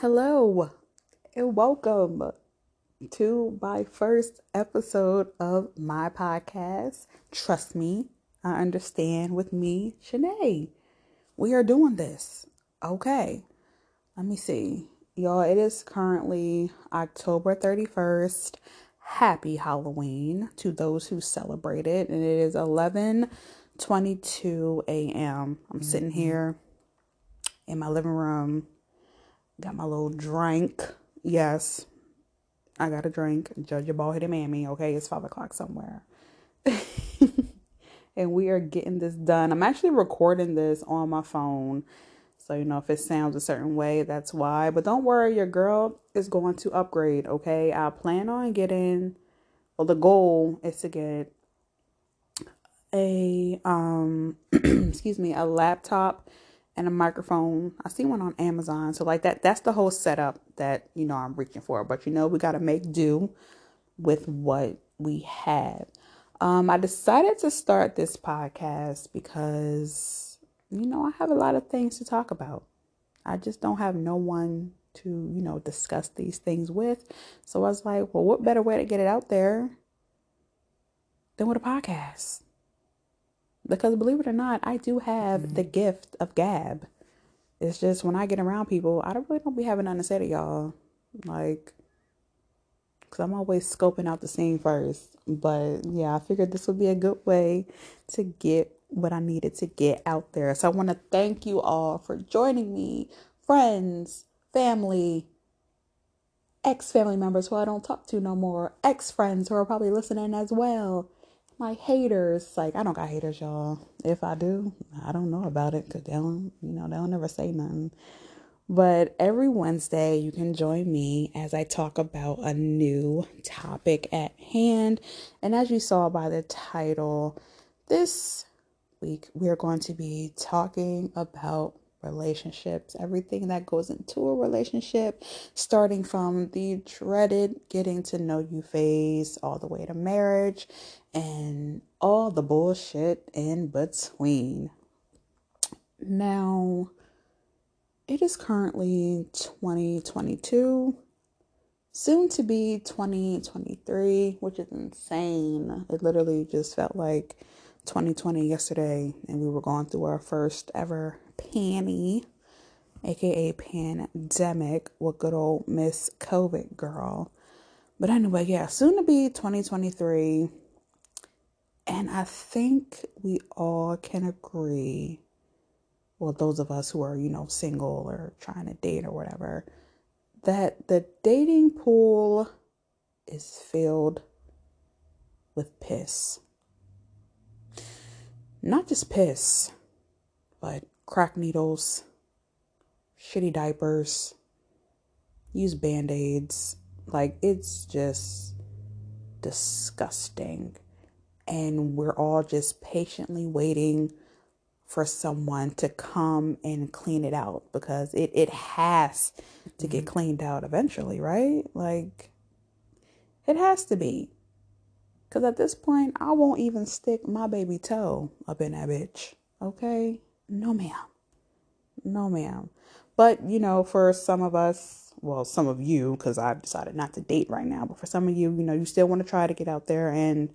Hello and welcome to my first episode of my podcast. Trust me, I understand with me, Shanae. We are doing this. Okay. Let me see. Y'all, it is currently October 31st. Happy Halloween to those who celebrate it. And it is 11 22 a.m. I'm sitting mm-hmm. here in my living room. Got my little drink. Yes, I got a drink. Judge your bald headed mammy. Okay, it's five o'clock somewhere. and we are getting this done. I'm actually recording this on my phone. So, you know, if it sounds a certain way, that's why. But don't worry, your girl is going to upgrade. Okay, I plan on getting, well, the goal is to get a, um, excuse me, a laptop and a microphone. I see one on Amazon. So like that that's the whole setup that, you know, I'm reaching for. But you know, we got to make do with what we have. Um I decided to start this podcast because you know, I have a lot of things to talk about. I just don't have no one to, you know, discuss these things with. So I was like, well, what better way to get it out there than with a podcast? Because believe it or not, I do have mm-hmm. the gift of gab. It's just when I get around people, I don't really don't be having nothing to say to y'all. Like, because I'm always scoping out the scene first. But yeah, I figured this would be a good way to get what I needed to get out there. So I want to thank you all for joining me, friends, family, ex family members who I don't talk to no more, ex friends who are probably listening as well my haters. Like I don't got haters, y'all. If I do, I don't know about it because they don't, you know, they'll never say nothing. But every Wednesday, you can join me as I talk about a new topic at hand. And as you saw by the title, this week we are going to be talking about relationships, everything that goes into a relationship, starting from the dreaded getting to know you phase all the way to marriage and all the bullshit in between. Now, it is currently 2022, soon to be 2023, which is insane. It literally just felt like 2020 yesterday, and we were going through our first ever panty, aka pandemic, with good old Miss COVID girl. But anyway, yeah, soon to be 2023. And I think we all can agree, well, those of us who are, you know, single or trying to date or whatever, that the dating pool is filled with piss. Not just piss, but crack needles, shitty diapers, use band aids. Like, it's just disgusting. And we're all just patiently waiting for someone to come and clean it out because it, it has to get mm-hmm. cleaned out eventually, right? Like, it has to be. Because at this point, I won't even stick my baby toe up in that bitch. Okay? No, ma'am. No, ma'am. But, you know, for some of us, well, some of you, because I've decided not to date right now, but for some of you, you know, you still want to try to get out there and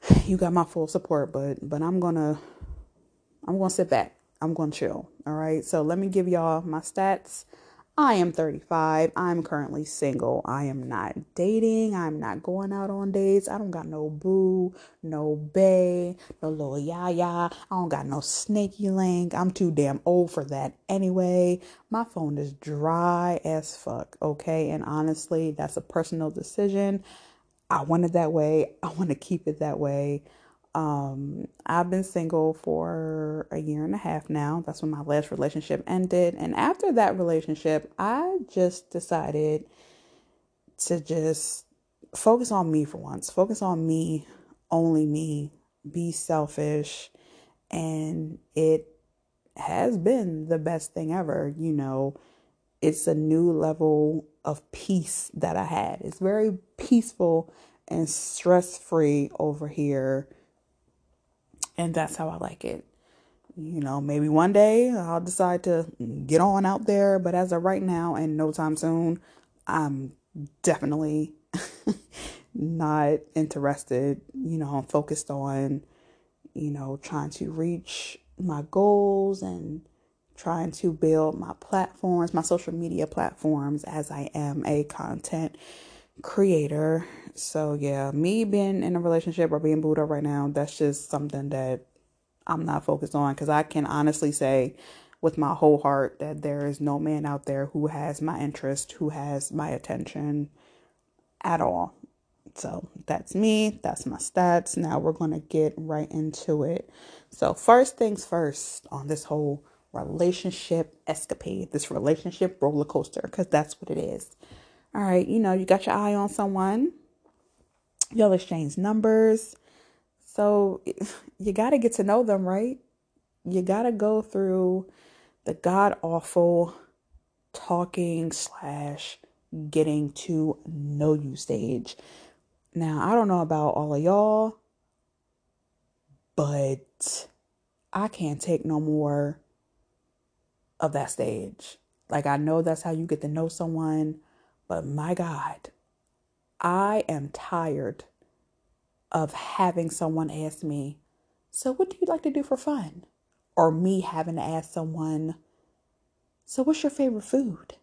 you got my full support, but, but I'm to, I'm to sit back. I'm to chill. All right. So let me give y'all my stats. I am 35. I'm currently single. I am not dating. I'm not going out on dates. I don't got no boo, no bae, no little yaya. I don't got no snaky link. I'm too damn old for that anyway. My phone is dry as fuck, okay? And honestly, that's a personal decision. I want it that way. I want to keep it that way. Um, I've been single for a year and a half now. That's when my last relationship ended. And after that relationship, I just decided to just focus on me for once. Focus on me, only me, be selfish. And it has been the best thing ever. You know, it's a new level of peace that I had. It's very peaceful and stress free over here and that's how I like it. You know, maybe one day I'll decide to get on out there, but as of right now and no time soon, I'm definitely not interested. You know, I'm focused on, you know, trying to reach my goals and trying to build my platforms, my social media platforms, as I am a content creator. So, yeah, me being in a relationship or being booed up right now, that's just something that I'm not focused on because I can honestly say with my whole heart that there is no man out there who has my interest, who has my attention at all. So that's me, that's my stats. Now we're going to get right into it. So, first things first on this whole relationship escapade, this relationship roller coaster, because that's what it is. All right, you know, you got your eye on someone, y'all exchange numbers. So, you got to get to know them, right? You got to go through the god awful talking slash getting to know you stage. Now, I don't know about all of y'all, but I can't take no more of that stage. Like, I know that's how you get to know someone, but my God, I am tired of having someone ask me, So, what do you like to do for fun? Or me having to ask someone, So, what's your favorite food?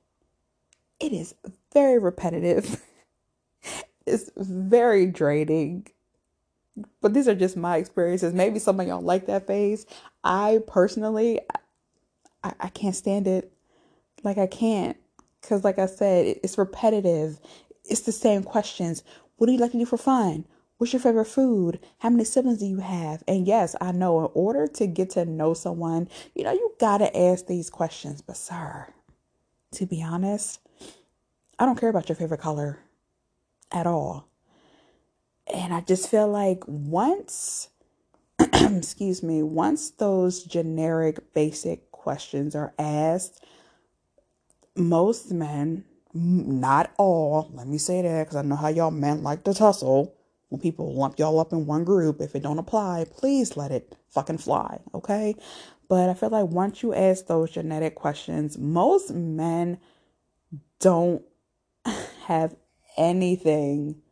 It is very repetitive, it's very draining. But these are just my experiences. Maybe some of y'all like that phase. I personally, I, I can't stand it. Like, I can't. Because, like I said, it's repetitive. It's the same questions. What do you like to do for fun? What's your favorite food? How many siblings do you have? And yes, I know in order to get to know someone, you know, you got to ask these questions. But, sir, to be honest, I don't care about your favorite color at all. And I just feel like once, excuse me, once those generic, basic questions are asked, most men, not all, let me say that because I know how y'all men like to tussle. When people lump y'all up in one group, if it don't apply, please let it fucking fly, okay? But I feel like once you ask those genetic questions, most men don't have anything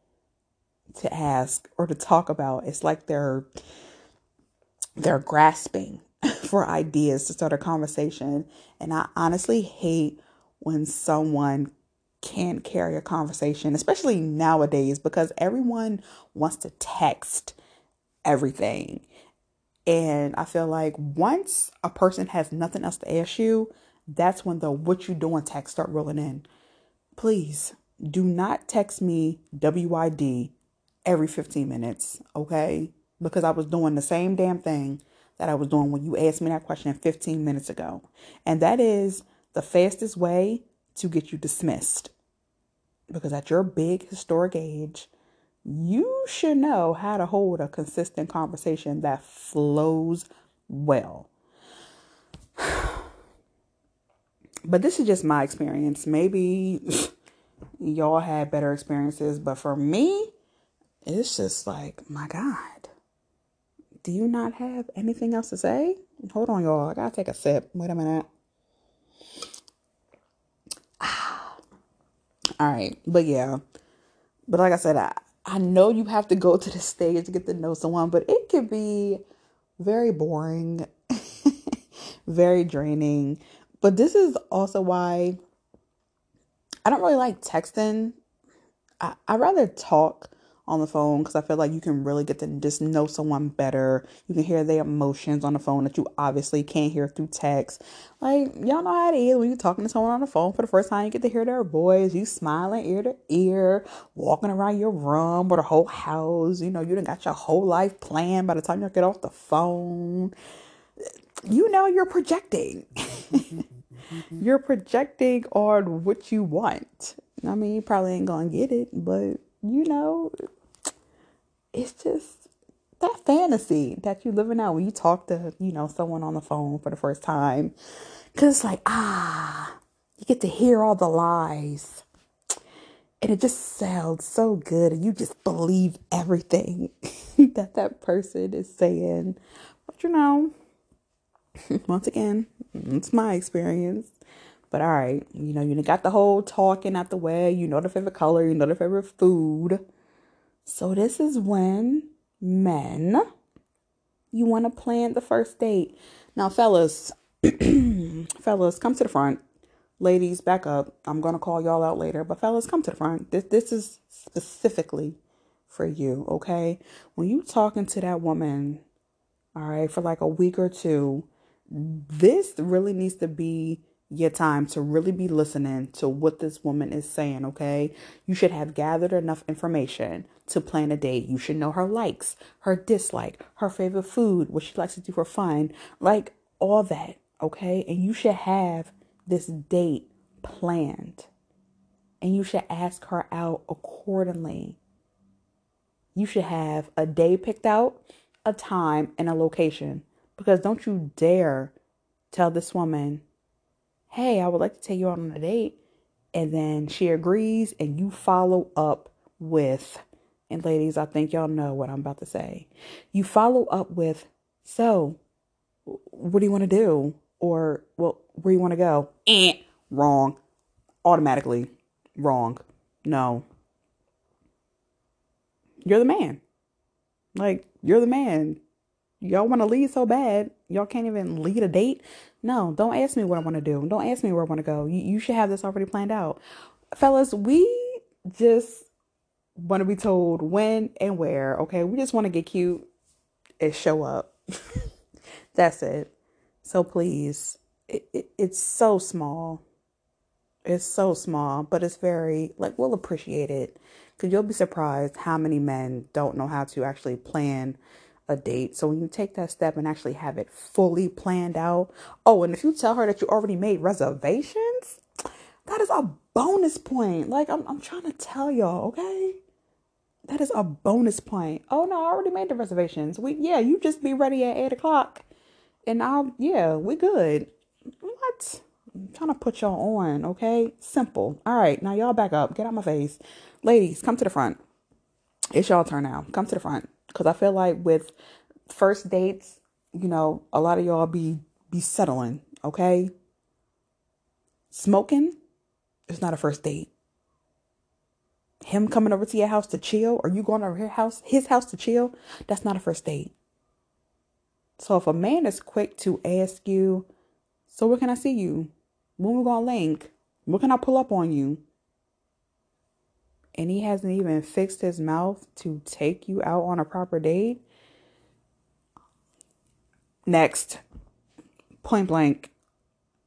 to ask or to talk about. It's like they're they're grasping for ideas to start a conversation. And I honestly hate when someone can't carry a conversation, especially nowadays, because everyone wants to text everything. And I feel like once a person has nothing else to ask you, that's when the what you doing text start rolling in. Please do not text me WYD every 15 minutes, okay? Because I was doing the same damn thing that I was doing when you asked me that question 15 minutes ago. And that is the fastest way to get you dismissed. Because at your big historic age, you should know how to hold a consistent conversation that flows well. But this is just my experience. Maybe y'all had better experiences, but for me, it's just like, my God, do you not have anything else to say? Hold on, y'all. I gotta take a sip. Wait a minute. Ah. All right, but yeah, but like I said, I, I know you have to go to the stage to get to know someone, but it can be very boring, very draining. But this is also why I don't really like texting. I, I rather talk on the phone because I feel like you can really get to just know someone better. You can hear their emotions on the phone that you obviously can't hear through text. Like, y'all know how it is when you're talking to someone on the phone for the first time. You get to hear their voice, you smiling ear to ear, walking around your room or the whole house. You know, you done got your whole life planned by the time you get off the phone. You know, you're projecting. you're projecting on what you want. I mean, you probably ain't gonna get it, but you know, it's just that fantasy that you're living out when you talk to, you know, someone on the phone for the first time. Cause it's like, ah, you get to hear all the lies. And it just sounds so good. And you just believe everything that that person is saying. But you know, Once again, it's my experience. But all right, you know, you got the whole talking out the way. You know the favorite color, you know the favorite food. So this is when men you want to plan the first date. Now, fellas, fellas, come to the front. Ladies, back up. I'm gonna call y'all out later, but fellas, come to the front. This this is specifically for you, okay? When you talking to that woman, all right, for like a week or two, this really needs to be your time to really be listening to what this woman is saying, okay? You should have gathered enough information to plan a date. You should know her likes, her dislike, her favorite food, what she likes to do for fun, like all that, okay? And you should have this date planned. And you should ask her out accordingly. You should have a day picked out, a time, and a location. Because don't you dare tell this woman, hey, I would like to take you out on a date. And then she agrees and you follow up with, and ladies, I think y'all know what I'm about to say. You follow up with, so what do you want to do? Or, well, where do you want to go? Eh, wrong. Automatically wrong. No. You're the man. Like, you're the man. Y'all want to lead so bad. Y'all can't even lead a date. No, don't ask me what I want to do. Don't ask me where I want to go. You, you should have this already planned out. Fellas, we just want to be told when and where, okay? We just want to get cute and show up. That's it. So please, it, it, it's so small. It's so small, but it's very, like, we'll appreciate it. Because you'll be surprised how many men don't know how to actually plan a date. So when you take that step and actually have it fully planned out, oh, and if you tell her that you already made reservations, that is a bonus point. Like I'm, I'm trying to tell y'all, okay? That is a bonus point. Oh no, I already made the reservations. We yeah, you just be ready at eight o'clock, and I'll yeah, we good. What? I'm trying to put y'all on, okay? Simple. All right, now y'all back up. Get out my face, ladies. Come to the front. It's y'all turn now. Come to the front. Cause I feel like with first dates, you know, a lot of y'all be be settling, okay? Smoking is not a first date. Him coming over to your house to chill, or you going over his house, his house to chill, that's not a first date. So if a man is quick to ask you, so where can I see you? When we gonna link? Where can I pull up on you? And he hasn't even fixed his mouth to take you out on a proper date. Next, point blank,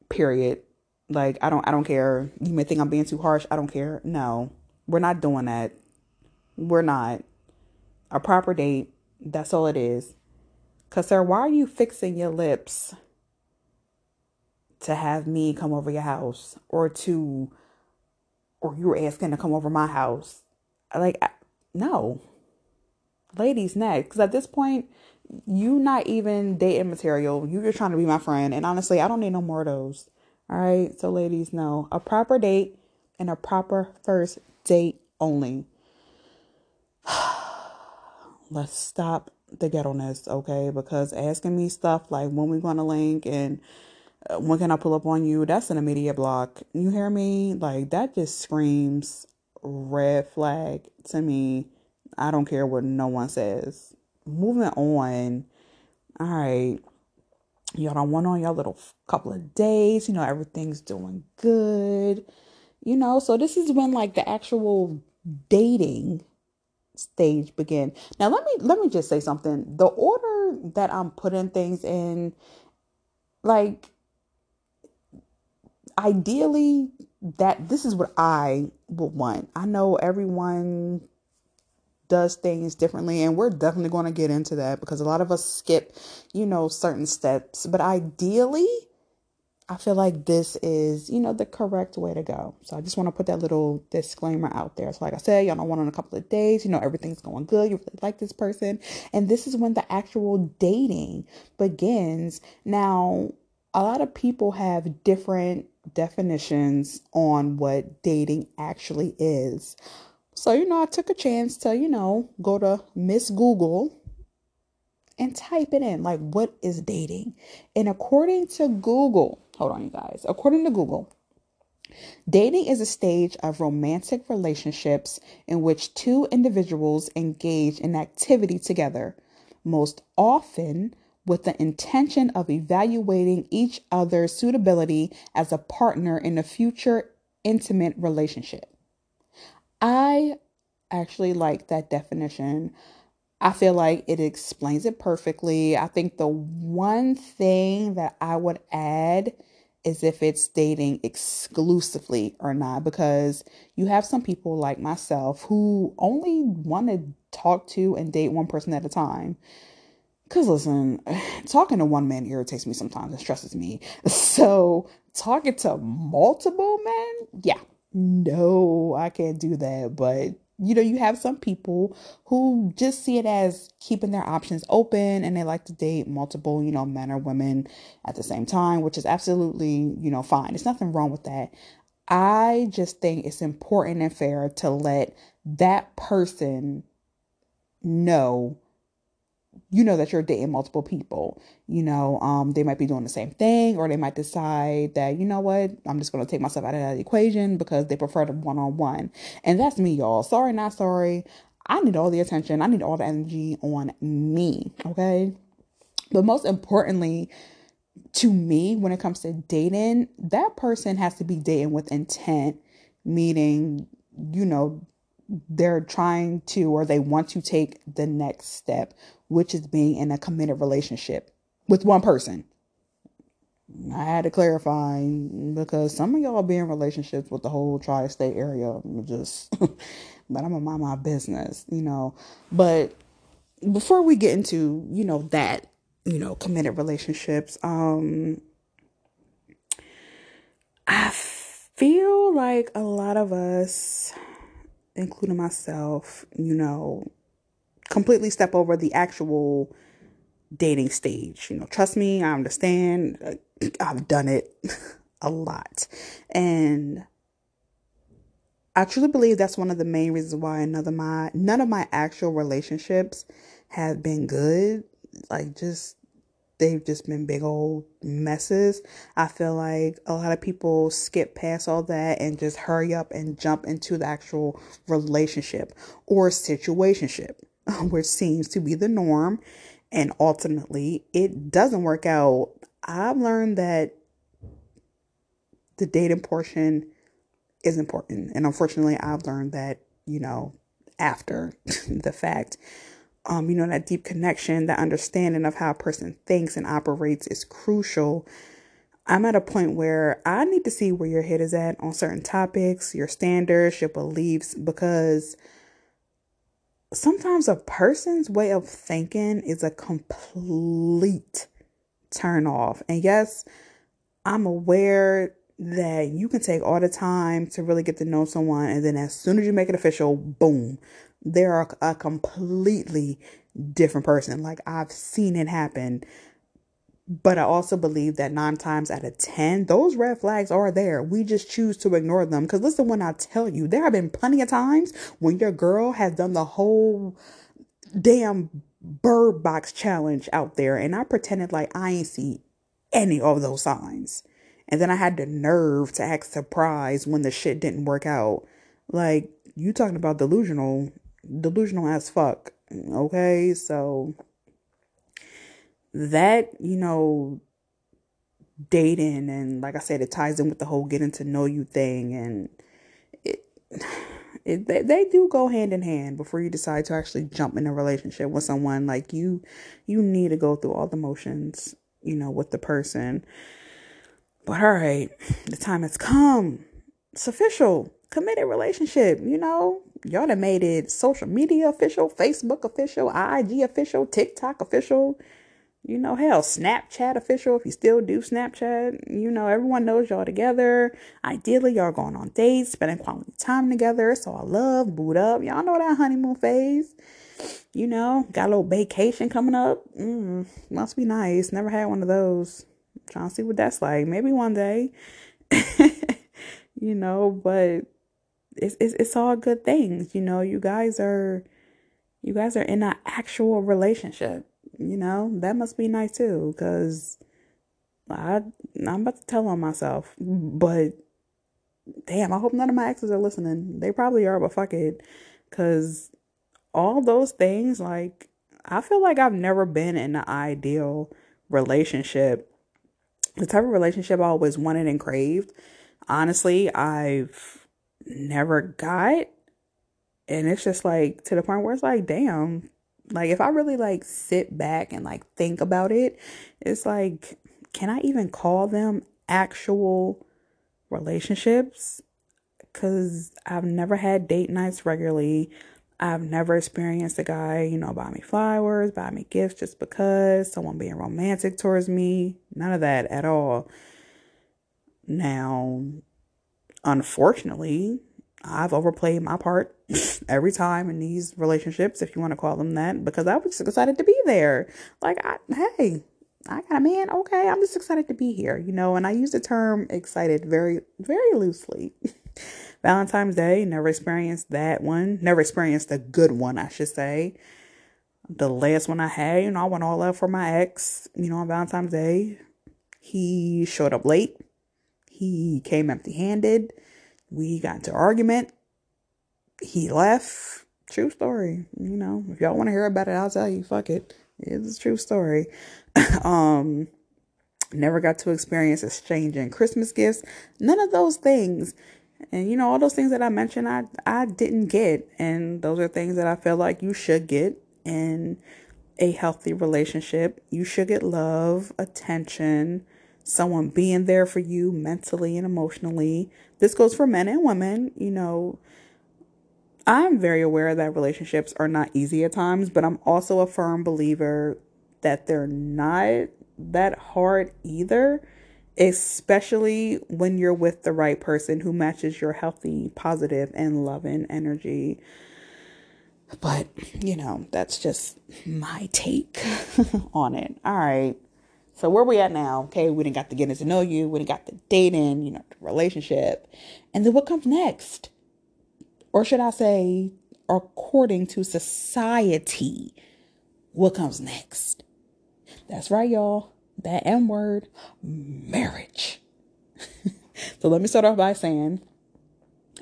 period. Like I don't I don't care. You may think I'm being too harsh. I don't care. No. We're not doing that. We're not. A proper date, that's all it is. Cause sir, why are you fixing your lips to have me come over your house or to or you were asking to come over my house. Like, no. Ladies next. Because at this point, you not even dating material. You just trying to be my friend. And honestly, I don't need no more of those. All right. So, ladies, no. A proper date and a proper first date only. Let's stop the ghetto-ness, okay? Because asking me stuff like when we gonna link and when can I pull up on you? That's an immediate block. You hear me? Like that just screams red flag to me. I don't care what no one says. Moving on. All right. Y'all don't want on y'all little couple of days. You know, everything's doing good. You know, so this is when like the actual dating stage begin. Now let me let me just say something. The order that I'm putting things in, like ideally that this is what I would want. I know everyone does things differently and we're definitely going to get into that because a lot of us skip, you know, certain steps, but ideally I feel like this is, you know, the correct way to go. So I just want to put that little disclaimer out there. So like I said, y'all don't want in a couple of days, you know, everything's going good. You really like this person. And this is when the actual dating begins. Now, a lot of people have different definitions on what dating actually is. So, you know, I took a chance to, you know, go to Miss Google and type it in. Like, what is dating? And according to Google, hold on, you guys, according to Google, Dating is a stage of romantic relationships in which two individuals engage in activity together, most often with the intention of evaluating each other's suitability as a partner in a future intimate relationship. I actually like that definition. I feel like it explains it perfectly. I think the one thing that I would add is if it's dating exclusively or not, because you have some people like myself who only want to talk to and date one person at a time. Because listen, talking to one man irritates me sometimes and stresses me. So talking to multiple men, yeah, no, I can't do that. But you know, you have some people who just see it as keeping their options open and they like to date multiple, you know, men or women at the same time, which is absolutely, you know, fine. There's nothing wrong with that. I just think it's important and fair to let that person know you know that you're dating multiple people. You know, um, they might be doing the same thing, or they might decide that, you know what, I'm just going to take myself out of that equation because they prefer the one on one. And that's me, y'all. Sorry, not sorry. I need all the attention, I need all the energy on me. Okay. But most importantly, to me, when it comes to dating, that person has to be dating with intent, meaning, you know, they're trying to or they want to take the next step, which is being in a committed relationship with one person. I had to clarify because some of y'all be in relationships with the whole tri state area. Just, but I'm gonna mind my business, you know. But before we get into, you know, that, you know, committed relationships, um, I feel like a lot of us including myself, you know, completely step over the actual dating stage. You know, trust me, I understand. I've done it a lot. And I truly believe that's one of the main reasons why of my none of my actual relationships have been good. Like just they've just been big old messes. I feel like a lot of people skip past all that and just hurry up and jump into the actual relationship or situationship, which seems to be the norm. And ultimately, it doesn't work out. I've learned that the dating portion is important. And unfortunately, I've learned that, you know, after the fact um, you know, that deep connection, that understanding of how a person thinks and operates is crucial. I'm at a point where I need to see where your head is at on certain topics, your standards, your beliefs, because sometimes a person's way of thinking is a complete turn off. And yes, I'm aware that you can take all the time to really get to know someone, and then as soon as you make it official, boom, they're a, completely different person. Like I've seen it happen. But I also believe that nine times out of 10, those red flags are there. We just choose to ignore them. Because listen, when I tell you, there have been plenty of times when your girl has done the whole damn bird box challenge out there. And I pretended like I ain't see any of those signs. And then I had the nerve to act surprised when the shit didn't work out. Like, you talking about delusional delusional as fuck. Okay, so that, you know, dating and like I said, it ties in with the whole getting to know you thing and it it they, they do go hand in hand before you decide to actually jump in a relationship with someone. Like you you need to go through all the motions you know with the person. But all right the time has come. It's official committed relationship you know Y'all done made it social media official, Facebook official, IG official, TikTok official. You know, hell, Snapchat official. If you still do Snapchat, you know, everyone knows y'all together. Ideally, y'all going on dates, spending quality time together. So I love, boot up. Y'all know that honeymoon phase. You know, got a little vacation coming up. Mm, must be nice. Never had one of those. trying to see what that's like. Maybe one day. you know, but it's, it's it's all good things you know you guys are you guys are in an actual relationship You know, that must be nice too, because I I'm about to tell on myself. But damn, I hope none of my exes are listening. They probably are, but fuck it. Cause all those things, like I feel like I've never been in the ideal relationship. The type of relationship I always wanted and craved. Honestly, I've never got. And it's just like to the point where it's like, damn, like if I really like sit back and like think about it, it's like, can I even call them actual relationships? Cause I've never had date nights regularly. I've never experienced a guy, you know, buy me flowers, buy me gifts just because, someone being romantic towards me. None of that at all. Now, unfortunately, I've overplayed my part every time in these relationships, if you want to call them that, because I was just excited to be there. Like, I, hey, I got a man. Okay, I'm just excited to be here, you know. And I use the term excited very, very loosely. Valentine's Day, never experienced that one. Never experienced a good one, I should say. The last one I had, you know, I went all out for my ex, you know, on Valentine's Day. He showed up late. He came empty handed. We got into argument. He left. True story. You know, if y'all want to hear about it, I'll tell you. Fuck it. It's a true story. um, never got to experience exchanging Christmas gifts. None of those things. And you know, all those things that I mentioned, I I didn't get. And those are things that I feel like you should get in a healthy relationship. You should get love, attention, someone being there for you mentally and emotionally. This goes for men and women. You know, I'm very aware that relationships are not easy at times, but I'm also a firm believer that they're not that hard either, especially when you're with the right person who matches your healthy, positive, and loving energy. But, you know, that's just my take on it. All right. So where we at now? Okay, we didn't got the getting to know you, we didn't got the dating, you know, the relationship. And then what comes next? Or should I say, according to society, what comes next? That's right, y'all. That M word, marriage. so let me start off by saying,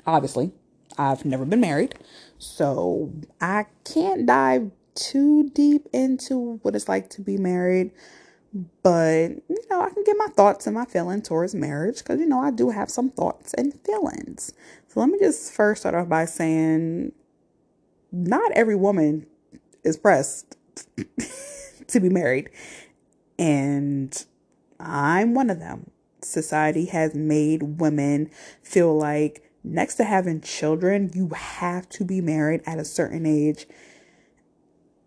obviously, I've never been married. So I can't dive too deep into what it's like to be married. But, you know, I can get my thoughts and my feelings towards marriage because, you know, I do have some thoughts and feelings. So let me just first start off by saying not every woman is pressed to be married. And I'm one of them. Society has made women feel like next to having children, you have to be married at a certain age.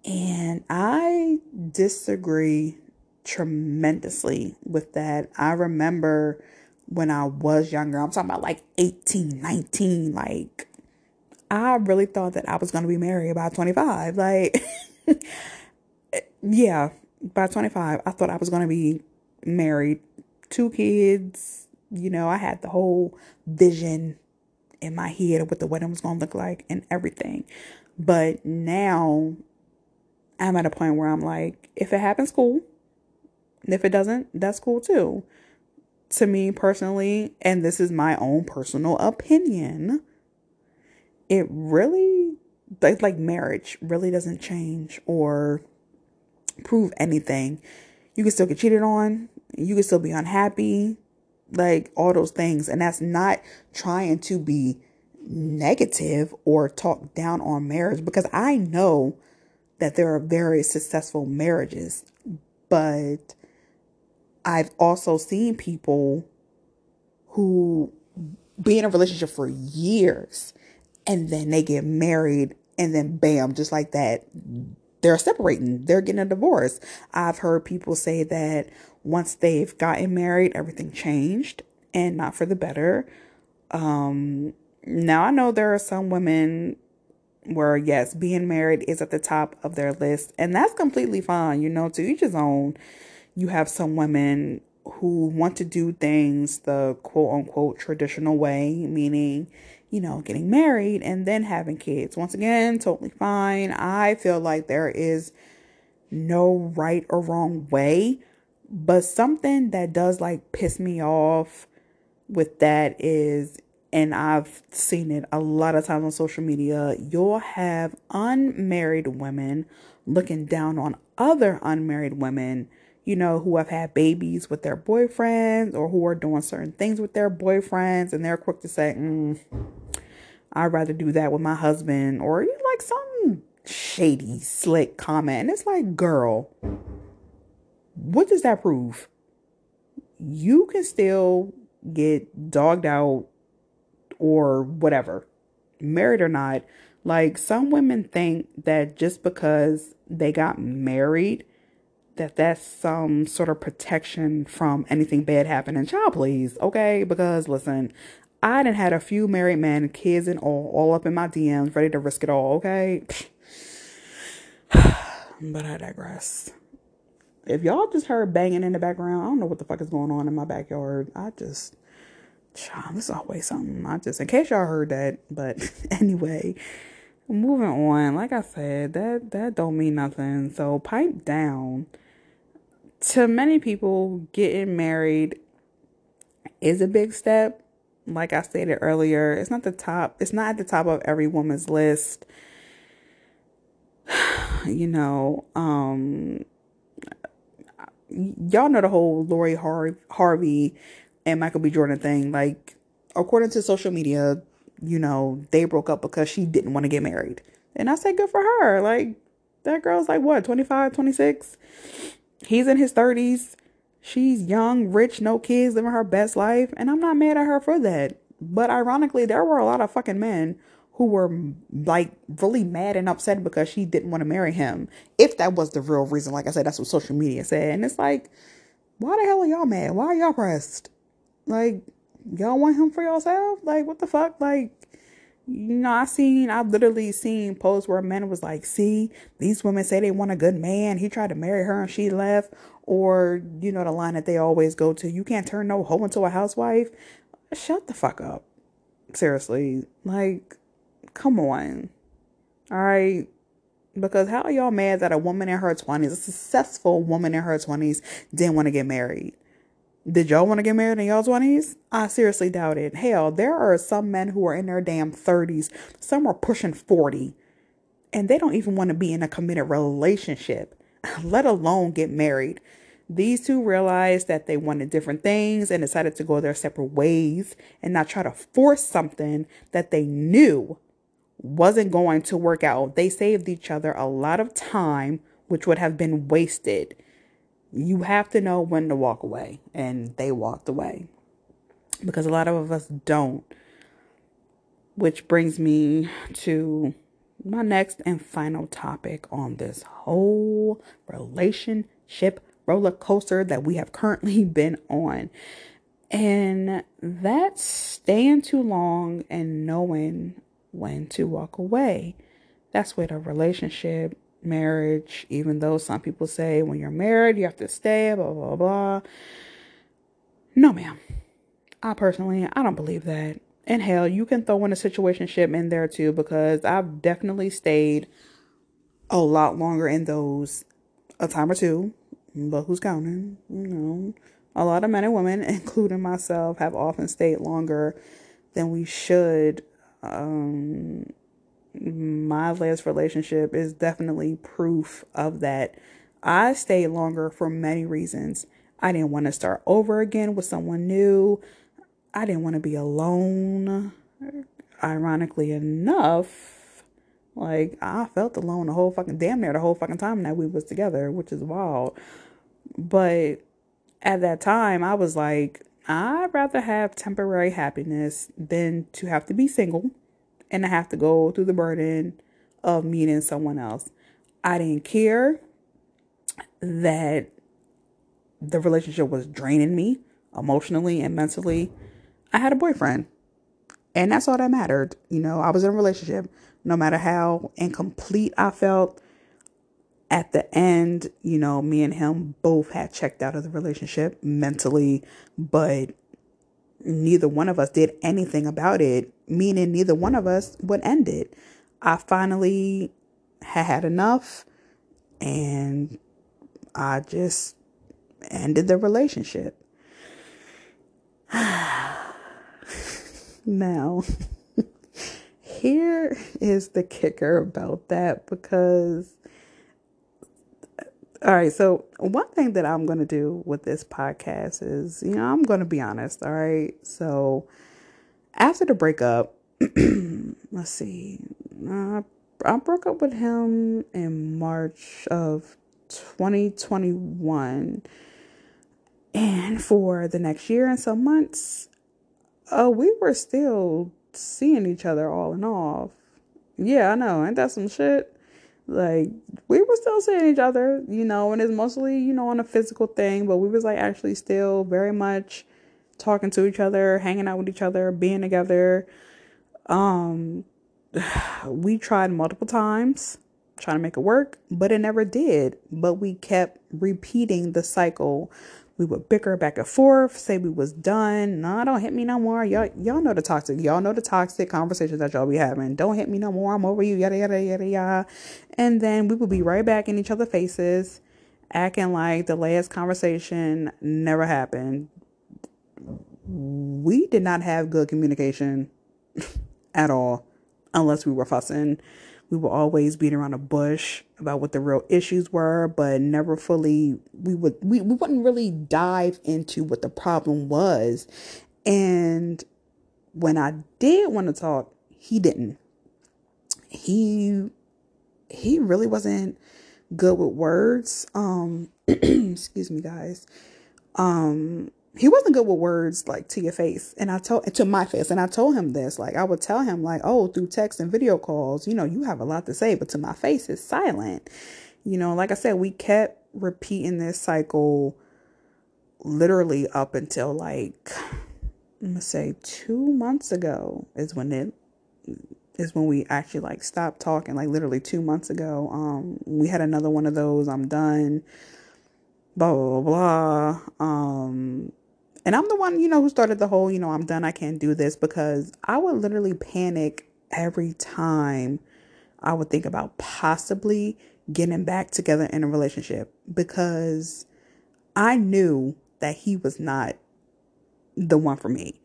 And I disagree tremendously with that. I remember when I was younger, I'm talking about like 18, 19, like I really thought that I was going to be married by 25. Like, yeah, by 25, I thought I was going to be married, two kids. You know, I had the whole vision in my head of what the wedding was going to look like and everything. But now I'm at a point where I'm like, if it happens, cool. If it doesn't, that's cool too. To me personally, and this is my own personal opinion, it really, like marriage, really doesn't change or prove anything. You can still get cheated on, you can still be unhappy, like all those things. And that's not trying to be negative or talk down on marriage because I know that there are very successful marriages, but I've also seen people who be in a relationship for years and then they get married and then bam, just like that, they're separating, they're getting a divorce. I've heard people say that once they've gotten married, everything changed and not for the better. Um, now I know there are some women where yes, being married is at the top of their list, and that's completely fine, you know, to each his own you have some women who want to do things the quote unquote traditional way, meaning, you know, getting married and then having kids. Once again, totally fine. I feel like there is no right or wrong way. But something that does like piss me off with that is, and I've seen it a lot of times on social media, you'll have unmarried women looking down on other unmarried women, you know, who have had babies with their boyfriends or who are doing certain things with their boyfriends, and they're quick to say, mm, I'd rather do that with my husband, or you like some shady, slick comment. And it's like, girl, what does that prove? You can still get dogged out or whatever, married or not. Like some women think that just because they got married, that that's some sort of protection from anything bad happening. Child, please, okay? Because listen, I done had a few married men, kids and all, all up in my DMs, ready to risk it all, okay? but I digress. If y'all just heard banging in the background, I don't know what the fuck is going on in my backyard. I just, child, there's always something. I just, in case y'all heard that, but anyway, moving on. Like I said, that that don't mean nothing. So pipe down. To many people, getting married is a big step. Like I stated earlier, it's not the top. It's not at the top of every woman's list. You know, um, y'all know the whole Lori Har- Harvey and Michael B. Jordan thing. Like, according to social media, you know, they broke up because she didn't want to get married. And I said, good for her. Like, that girl's like, what, 25, 26? He's in his 30s. She's young, rich, no kids, living her best life. And I'm not mad at her for that. But ironically, there were a lot of fucking men who were like really mad and upset because she didn't want to marry him. If that was the real reason, like I said, that's what social media said. And it's like, why the hell are y'all mad? Why are y'all pressed? Like, y'all want him for yourself? Like, what the fuck? Like, you know, I seen, I've literally seen posts where men was like, see, these women say they want a good man. He tried to marry her and she left. Or, you know, the line that they always go to, you can't turn no hoe into a housewife. Shut the fuck up. Seriously. Like, Come on. All right. Because how are y'all mad that a woman in her 20s, a successful woman in her 20s, didn't want to get married? Did y'all want to get married in y'all 20s? I seriously doubt it. Hell, there are some men who are in their damn 30s, some are pushing 40, and they don't even want to be in a committed relationship, let alone get married. These two realized that they wanted different things and decided to go their separate ways and not try to force something that they knew wasn't going to work out. They saved each other a lot of time, which would have been wasted. You have to know when to walk away, and they walked away because a lot of us don't. Which brings me to my next and final topic on this whole relationship roller coaster that we have currently been on. And that's staying too long and knowing when to walk away. That's with a relationship, marriage, even though some people say when you're married, you have to stay, blah, blah, blah. No, ma'am. I personally, I don't believe that. And hell, you can throw in a situationship in there too, because I've definitely stayed a lot longer in those a time or two. But who's counting? You know, a lot of men and women, including myself, have often stayed longer than we should um, my last relationship is definitely proof of that. I stayed longer for many reasons. I didn't want to start over again with someone new. I didn't want to be alone. Ironically enough, like I felt alone the whole fucking damn near the whole fucking time that we was together, which is wild. But at that time, I was like, I'd rather have temporary happiness than to have to be single and I have to go through the burden of meeting someone else. I didn't care that the relationship was draining me emotionally and mentally. I had a boyfriend. And that's all that mattered. You know, I was in a relationship. No matter how incomplete I felt, at the end, you know, me and him both had checked out of the relationship mentally, but neither one of us did anything about it, meaning neither one of us would end it. I finally had enough. And I just ended the relationship. now, here is the kicker about that because all right, so one thing that I'm going to do with this podcast is, you know, I'm going to be honest, all right? So after the breakup, let's see, uh, I broke up with him in March of 2021. And for the next year and some months, uh, we were still seeing each other all and off. Yeah, I know. Ain't that some shit? Like we were still seeing each other, you know, and it's mostly, you know, on a physical thing, but we was like actually still very much talking to each other, hanging out with each other, being together. Um we tried multiple times trying to make it work, but it never did. But we kept repeating the cycle we would bicker back and forth, say we was done. No, don't hit me no more. Y'all, y'all know the toxic. Y'all know the toxic conversations that y'all be having. Don't hit me no more. I'm over you. Yada yada yada yada. And then we would be right back in each other's faces, acting like the last conversation never happened. We did not have good communication at all, unless we were fussing we were always beat around a bush about what the real issues were, but never fully we would we, we wouldn't really dive into what the problem was. And when I did want to talk, he didn't. He he really wasn't good with words. Um excuse me guys. Um he wasn't good with words like to your face. And i told to my face. And i told him this. Like i would tell him like oh through text and video calls you know you have a lot to say. But to my face it's silent. You know like i said we kept repeating this cycle literally up until like i'm gonna say two months ago is when it is when we actually like stopped talking like literally two months ago. Um we had another one of those i'm done blah blah blah, blah. um and I'm the one, you know, who started the whole, you know, I'm done, I can't do this because I would literally panic every time I would think about possibly getting back together in a relationship because I knew that he was not the one for me.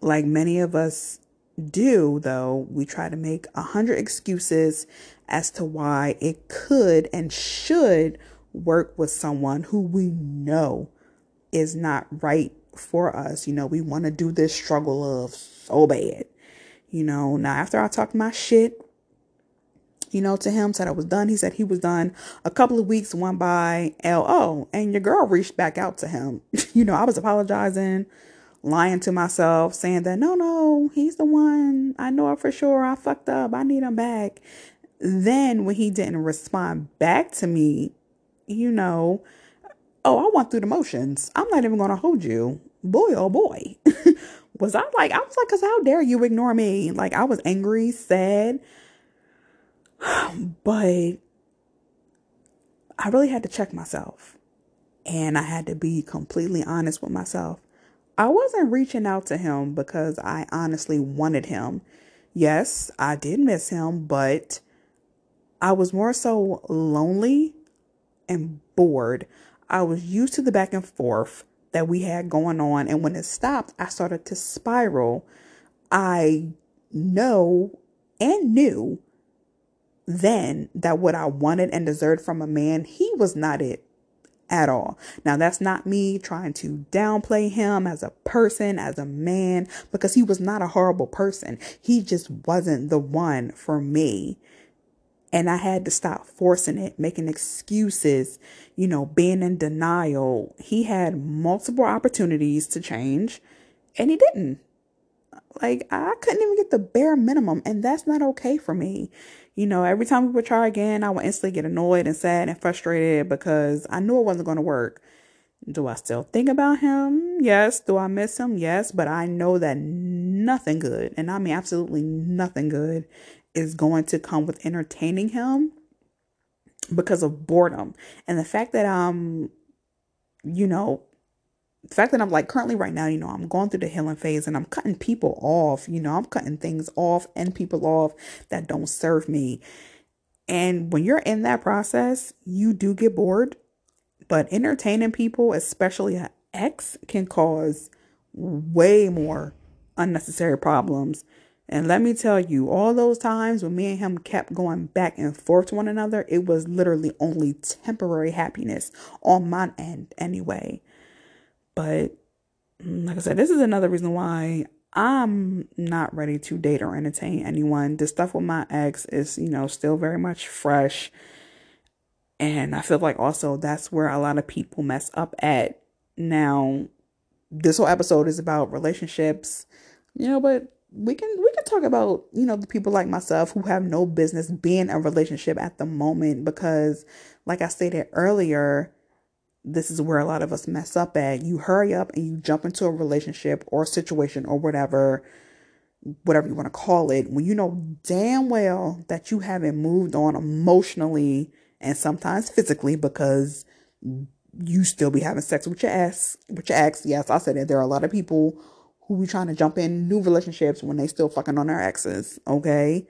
Like many of us do, though, we try to make a hundred excuses as to why it could and should work with someone who we know is not right for us. You know, we want to do this struggle of so bad. You know, now after I talked my shit, you know, to him, said I was done. He said he was done. A couple of weeks went by, LO, and your girl reached back out to him. you know, I was apologizing, lying to myself, saying that no, no, he's the one. I know it for sure. I fucked up. I need him back. Then when he didn't respond back to me, you know, oh, I went through the motions. I'm not even going to hold you. Boy, oh boy. was I like, I was like, because how dare you ignore me? Like, I was angry, sad. But I really had to check myself. And I had to be completely honest with myself. I wasn't reaching out to him because I honestly wanted him. Yes, I did miss him, but I was more so lonely and bored. I was used to the back and forth that we had going on. And when it stopped, I started to spiral. I know and knew then that what I wanted and deserved from a man, he was not it at all. Now, that's not me trying to downplay him as a person, as a man, because he was not a horrible person. He just wasn't the one for me. And I had to stop forcing it, making excuses, you know, being in denial. He had multiple opportunities to change and he didn't. Like, I couldn't even get the bare minimum, and that's not okay for me. You know, every time we would try again, I would instantly get annoyed and sad and frustrated because I knew it wasn't going to work. Do I still think about him? Yes. Do I miss him? Yes. But I know that nothing good, and I mean absolutely nothing good, is going to come with entertaining him because of boredom. And the fact that I'm, you know, the fact that I'm like currently right now, you know, I'm going through the healing phase and I'm cutting people off, you know, I'm cutting things off and people off that don't serve me. And when you're in that process, you do get bored. But entertaining people, especially an ex, can cause way more unnecessary problems. And let me tell you, all those times when me and him kept going back and forth to one another, it was literally only temporary happiness on my end, anyway. But mm, like I said, this is another reason why I'm not ready to date or entertain anyone. The stuff with my ex is, you know, still very much fresh. And I feel like also that's where a lot of people mess up at. Now, this whole episode is about relationships, you know, but we can we talk about, you know, the people like myself who have no business being in a relationship at the moment because like I stated earlier, this is where a lot of us mess up at. You hurry up and you jump into a relationship or situation or whatever, whatever you want to call it, when you know damn well that you haven't moved on emotionally and sometimes physically because you still be having sex with your ex, with your ex. Yes, I said it. There are a lot of people who be trying to jump in new relationships when they still fucking on their exes. Okay.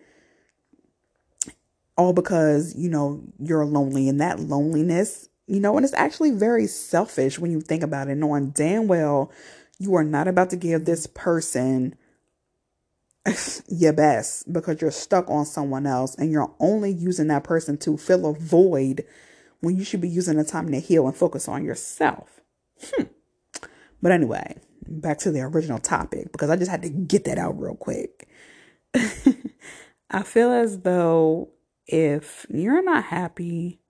All because, you know, you're lonely and that loneliness you know, and it's actually very selfish when you think about it, knowing damn well you are not about to give this person your best because you're stuck on someone else and you're only using that person to fill a void when you should be using the time to heal and focus on yourself. Hmm. But anyway, back to the original topic because I just had to get that out real quick. I feel as though if you're not happy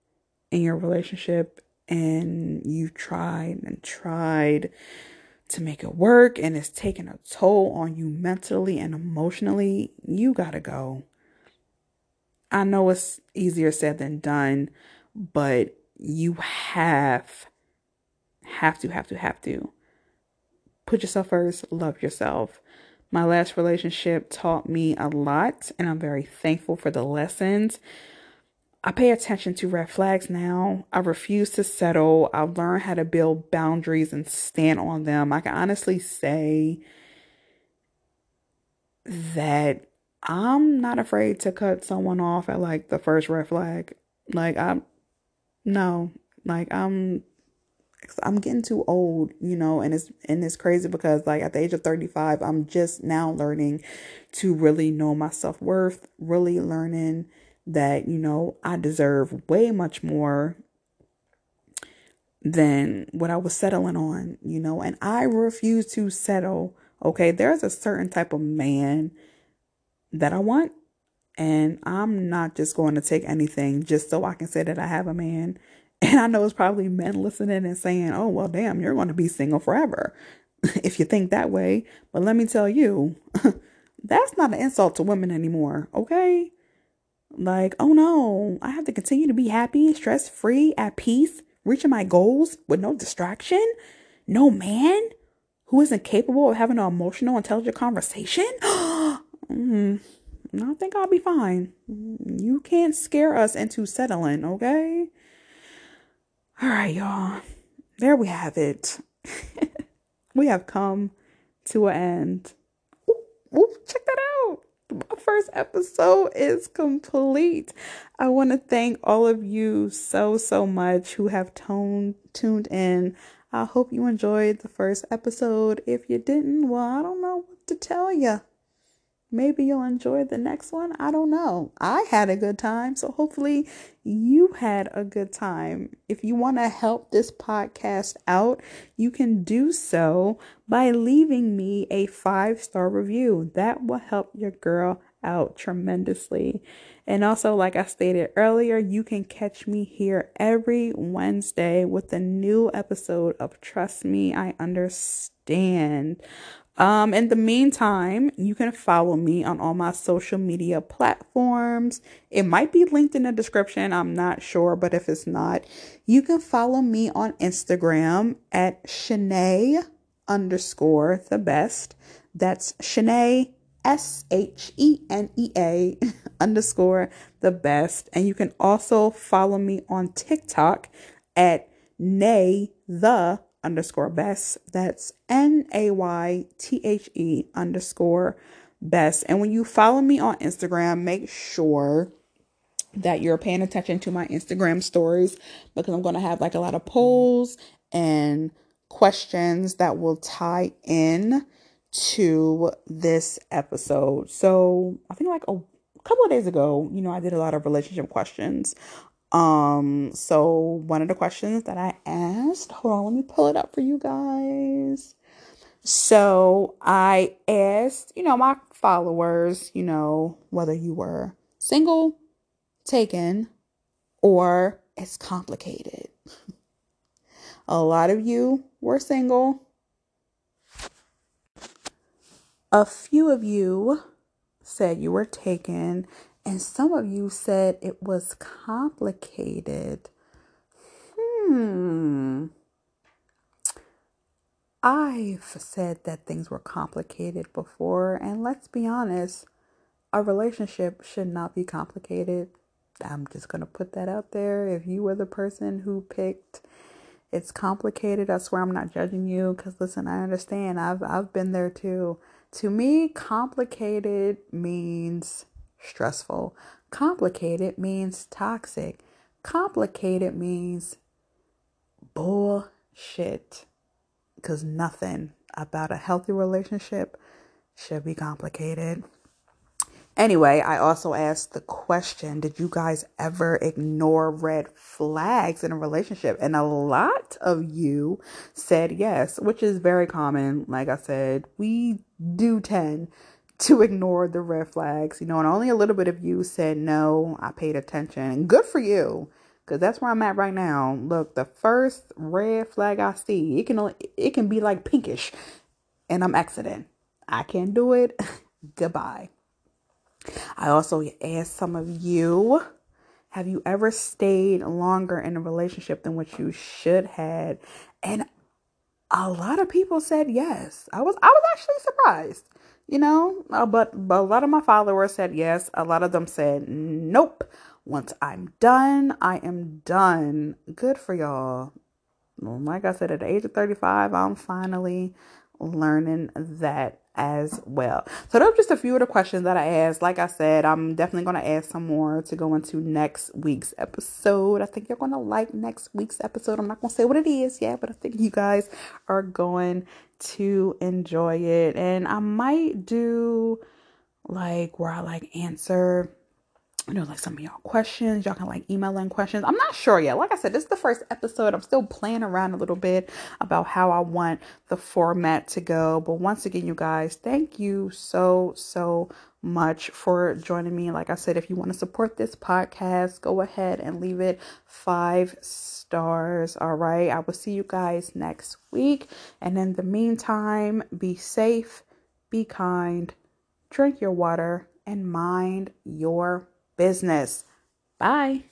in your relationship and you've tried and tried to make it work and it's taking a toll on you mentally and emotionally, you gotta go. I know it's easier said than done, but you have, have to, have to, have to put yourself first, love yourself. My last relationship taught me a lot, and I'm very thankful for the lessons I pay attention to red flags now. I refuse to settle. I've learned how to build boundaries and stand on them. I can honestly say that I'm not afraid to cut someone off at like the first red flag. Like I'm no, like I'm I'm getting too old, you know, and it's and it's crazy because like at the age of 35, I'm just now learning to really know my self-worth, really learning that, you know, I deserve way much more than what I was settling on, you know, and I refuse to settle. Okay, there's a certain type of man that I want, and I'm not just going to take anything just so I can say that I have a man. And I know it's probably men listening and saying, oh, well, damn, you're going to be single forever if you think that way. But let me tell you, that's not an insult to women anymore, okay? Like, oh no, I have to continue to be happy, stress free, at peace, reaching my goals with no distraction. No man who isn't capable of having an emotional, intelligent conversation. mm, I think I'll be fine. You can't scare us into settling, okay? All right, y'all. There we have it. we have come to an end. Ooh, ooh, check that out my first episode is complete. I want to thank all of you so, so much who have toned, tuned in. I hope you enjoyed the first episode. If you didn't, well, I don't know what to tell you. Maybe you'll enjoy the next one. I don't know. I had a good time, so hopefully you had a good time. If you want to help this podcast out, you can do so by leaving me a five star review. That will help your girl out tremendously. And also, like I stated earlier, you can catch me here every Wednesday with a new episode of Trust Me, I Understand. Um, in the meantime, you can follow me on all my social media platforms. It might be linked in the description. I'm not sure, but if it's not, you can follow me on Instagram at Shenea underscore the best. That's Shenea S H E N E A underscore the best. And you can also follow me on TikTok at Nay the underscore best. That's N A Y T H E underscore best. And when you follow me on Instagram, make sure that you're paying attention to my Instagram stories because I'm going to have like a lot of polls and questions that will tie in to this episode. So, I think like a couple of days ago, you know, I did a lot of relationship questions. Um, so one of the questions that I asked, hold on, let me pull it up for you guys. So I asked, you know, my followers, you know, whether you were single, taken, or it's complicated. A lot of you were single. A few of you said you were taken, and some of you said it was complicated. Hmm. I've said that things were complicated before, and let's be honest, a relationship should not be complicated. I'm just going to put that out there. If you were the person who picked it's complicated, I swear I'm not judging you cuz listen, I understand. I've I've been there too. To me, complicated means stressful. Complicated means toxic. Complicated means bullshit because nothing about a healthy relationship should be complicated. Anyway, I also asked the question Did you guys ever ignore red flags in a relationship? And a lot of you said yes, which is very common. Like I said, we do tend to ignore the red flags, you know, and only a little bit of you said no, I paid attention. Good for you because that's where I'm at right now. Look, the first red flag I see, it can only, it can be like pinkish, and I'm exiting. I can't do it. Goodbye. I also asked some of you, have you ever stayed longer in a relationship than what you should had? And a lot of people said yes. I was I was actually surprised, you know, uh, but, but a lot of my followers said yes. A lot of them said nope. Once I'm done, I am done. Good for y'all. Like I said, at the age of 35, I'm finally learning that as well. So those are just a few of the questions that I asked. Like I said, I'm definitely going to add some more to go into next week's episode. I think you're going to like next week's episode. I'm not going to say what it is yet, but I think you guys are going to enjoy it. And I might do like where I like answer you know, like some of y'all questions. Y'all can like email in questions. I'm not sure yet. Like I said, this is the first episode. I'm still playing around a little bit about how I want the format to go. But once again, you guys, thank you so, so much for joining me. Like I said, if you want to support this podcast, go ahead and leave it five stars. All right. I will see you guys next week. And in the meantime, be safe, be kind, drink your water, and mind your business. Bye.